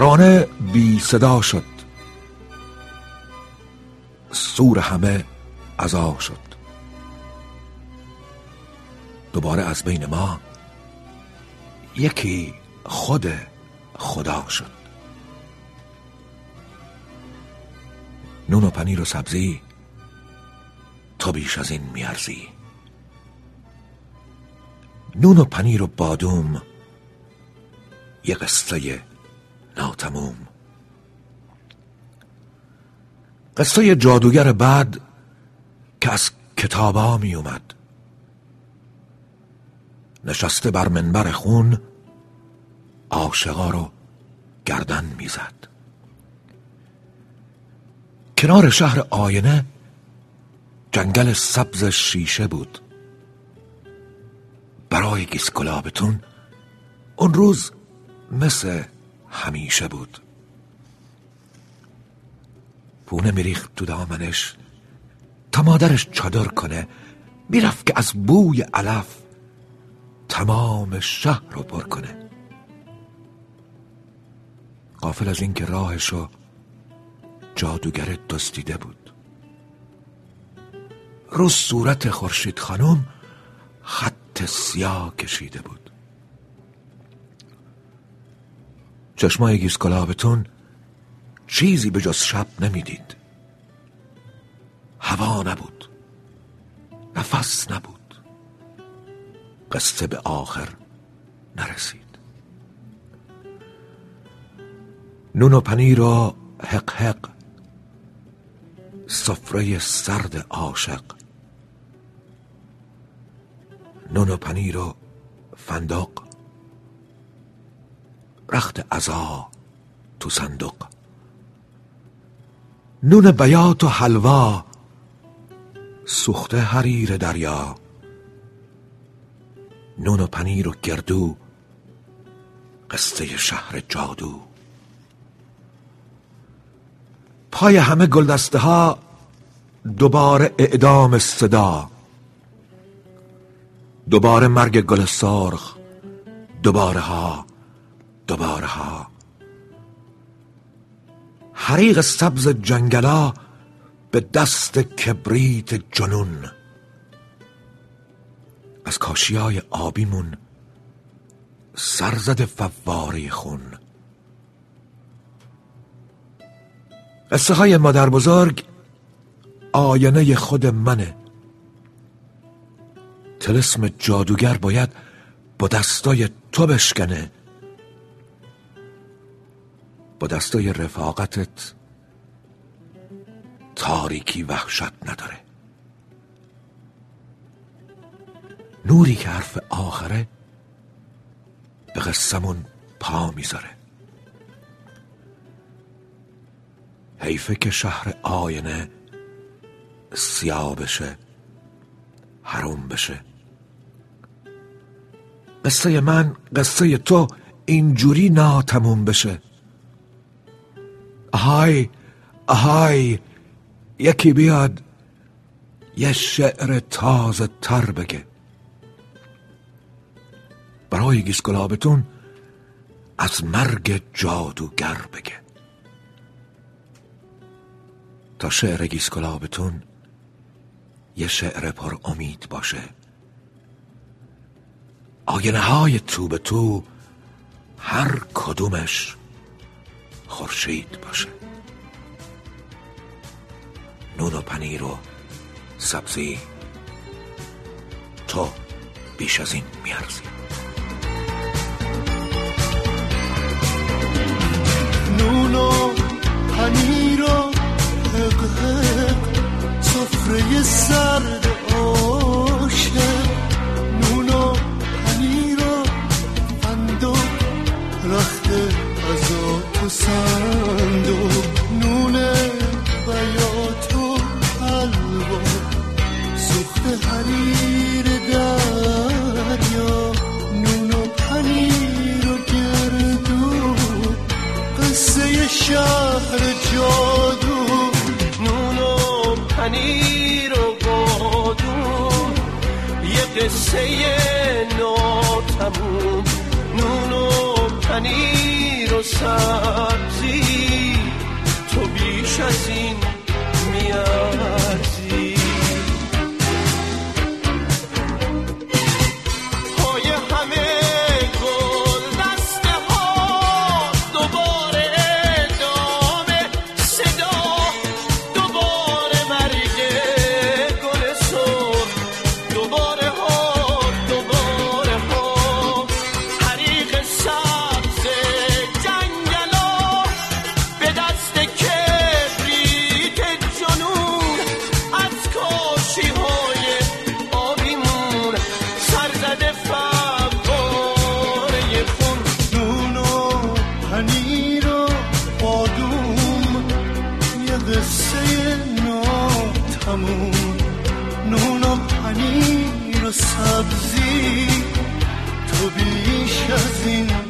ترانه بی صدا شد. سور همه ازا شد. دوباره از بین ما یکی خود خدا شد. نون و پنیر و سبزی تو بیش از این میارزی. نون و پنیر و بادوم یه قصه ناتموم قصه جادوگر بعد که از کتابا می اومد نشسته بر منبر خون عاشقا رو گردن می‌زد. کنار شهر آینه جنگل سبز شیشه بود. برای گیسکلابتون اون روز مثل همیشه بود. پونه میریخت تو دامنش تا مادرش چادر کنه. می‌رفت که از بوی علف تمام شهر رو پر کنه. قافل از اینکه راهشو جادوگر دستیده بود. رو صورت خورشید خانم خط سیاه کشیده بود. چشمای گیسکلابتون چیزی به جز شب نمی‌دید. هوا نبود. نفس نبود. قصه به آخر نرسید. نون و پنیر و حق حق. سفره سرد عاشق. نون و پنیر و فندق. رخت ازا تو صندوق. نون بیات و حلوا سوخته حریر دریا. نون و پنیر و گردو قصه شهر جادو. پای همه گلدسته ها دوباره اعدام صدا. دوباره مرگ گل سرخ دوباره ها. دوباره ها حریق سبز جنگلا به دست کبریت جنون. از کاشیای آبیمون سرزد فواره خون. قصه های مادر بزرگ آینه خود منه. تلسم جادوگر باید با دستای تو بشکنه. با دستای رفاقتت تاریکی وحشت نداره. نوری که حرف آخره به قصمون پا می‌ذاره. حیفه که شهر آینه سیاه بشه حروم بشه. قصه من قصه تو اینجوری ناتموم بشه. آهای آهای یکی بیاد یه شعر تازه تر بگه برای گیس گلابتون از مرگ جادوگر بگه تا شعر گیس گلابتون یه شعر پر امید باشه آینه های تو به تو هر کدومش خورشید باشه. نون و پنیر و سبزی تو بیش از این میارزی نون و پنیر و سفره سرد عاشق. سبزی تو بیش از این واسمون نون و پنیر و سبزی. تو بیش از این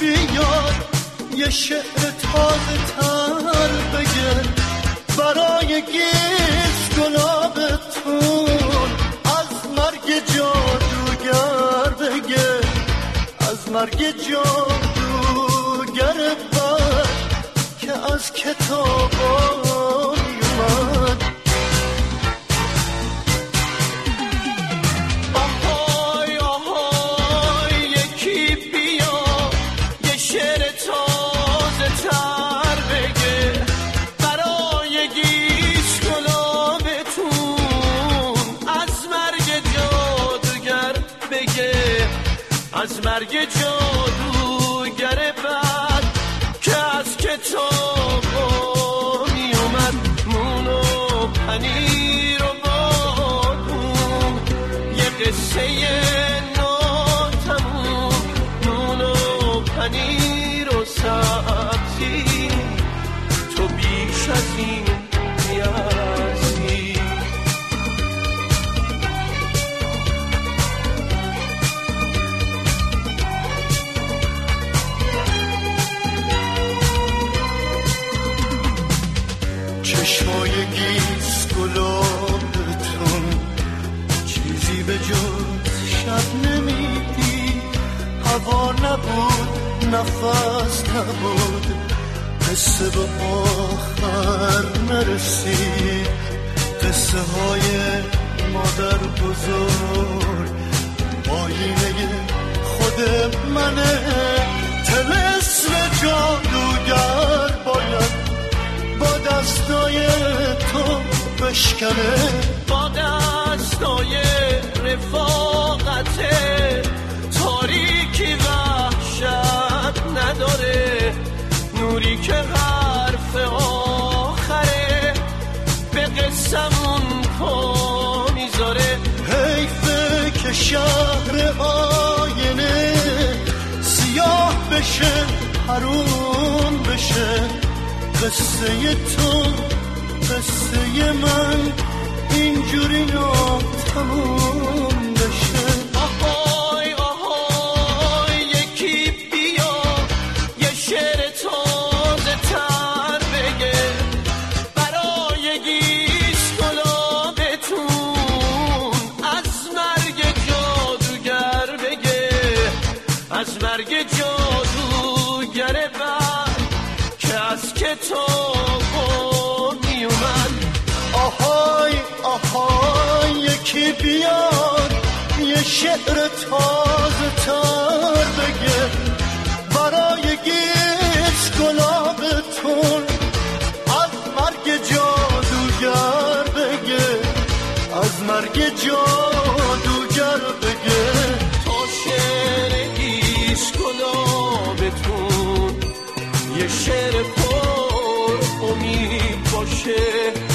بیاد یه شعر تازه تر بگه برای گیس گلابتون از مرگ جادوگر بگه از مرگ جادوگر از کتاب از مرگ جادوگر نفس نبود. قصه به آخر نرسید. قصه های مادر بزرگ. آینه خود منه. تلسم جادوگر بشکنه با دستای رفاقت تاریکی وحشت نداره. نوری که حرف آخره به قسمون پا می‌ذاره. حیفه که شهر آینه سیاه بشه حروم بشه. قصه تو قصه من اینجوری تموم بشه. آهای آهای یکی بیا یه شعر تازه تر بگه. برای گیش گلابتون از مرگ جادوگر بگه. از مرگ جادوگر بر که از کتاب یکی بیاد یه شعر تازه تر بگه. برای گیت گلابتون از مرگ جادوگر بگه. از مرگ جادوگر بگه. تا شعر گیش گلابتون یه شعر پر امید باشه.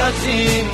سبزی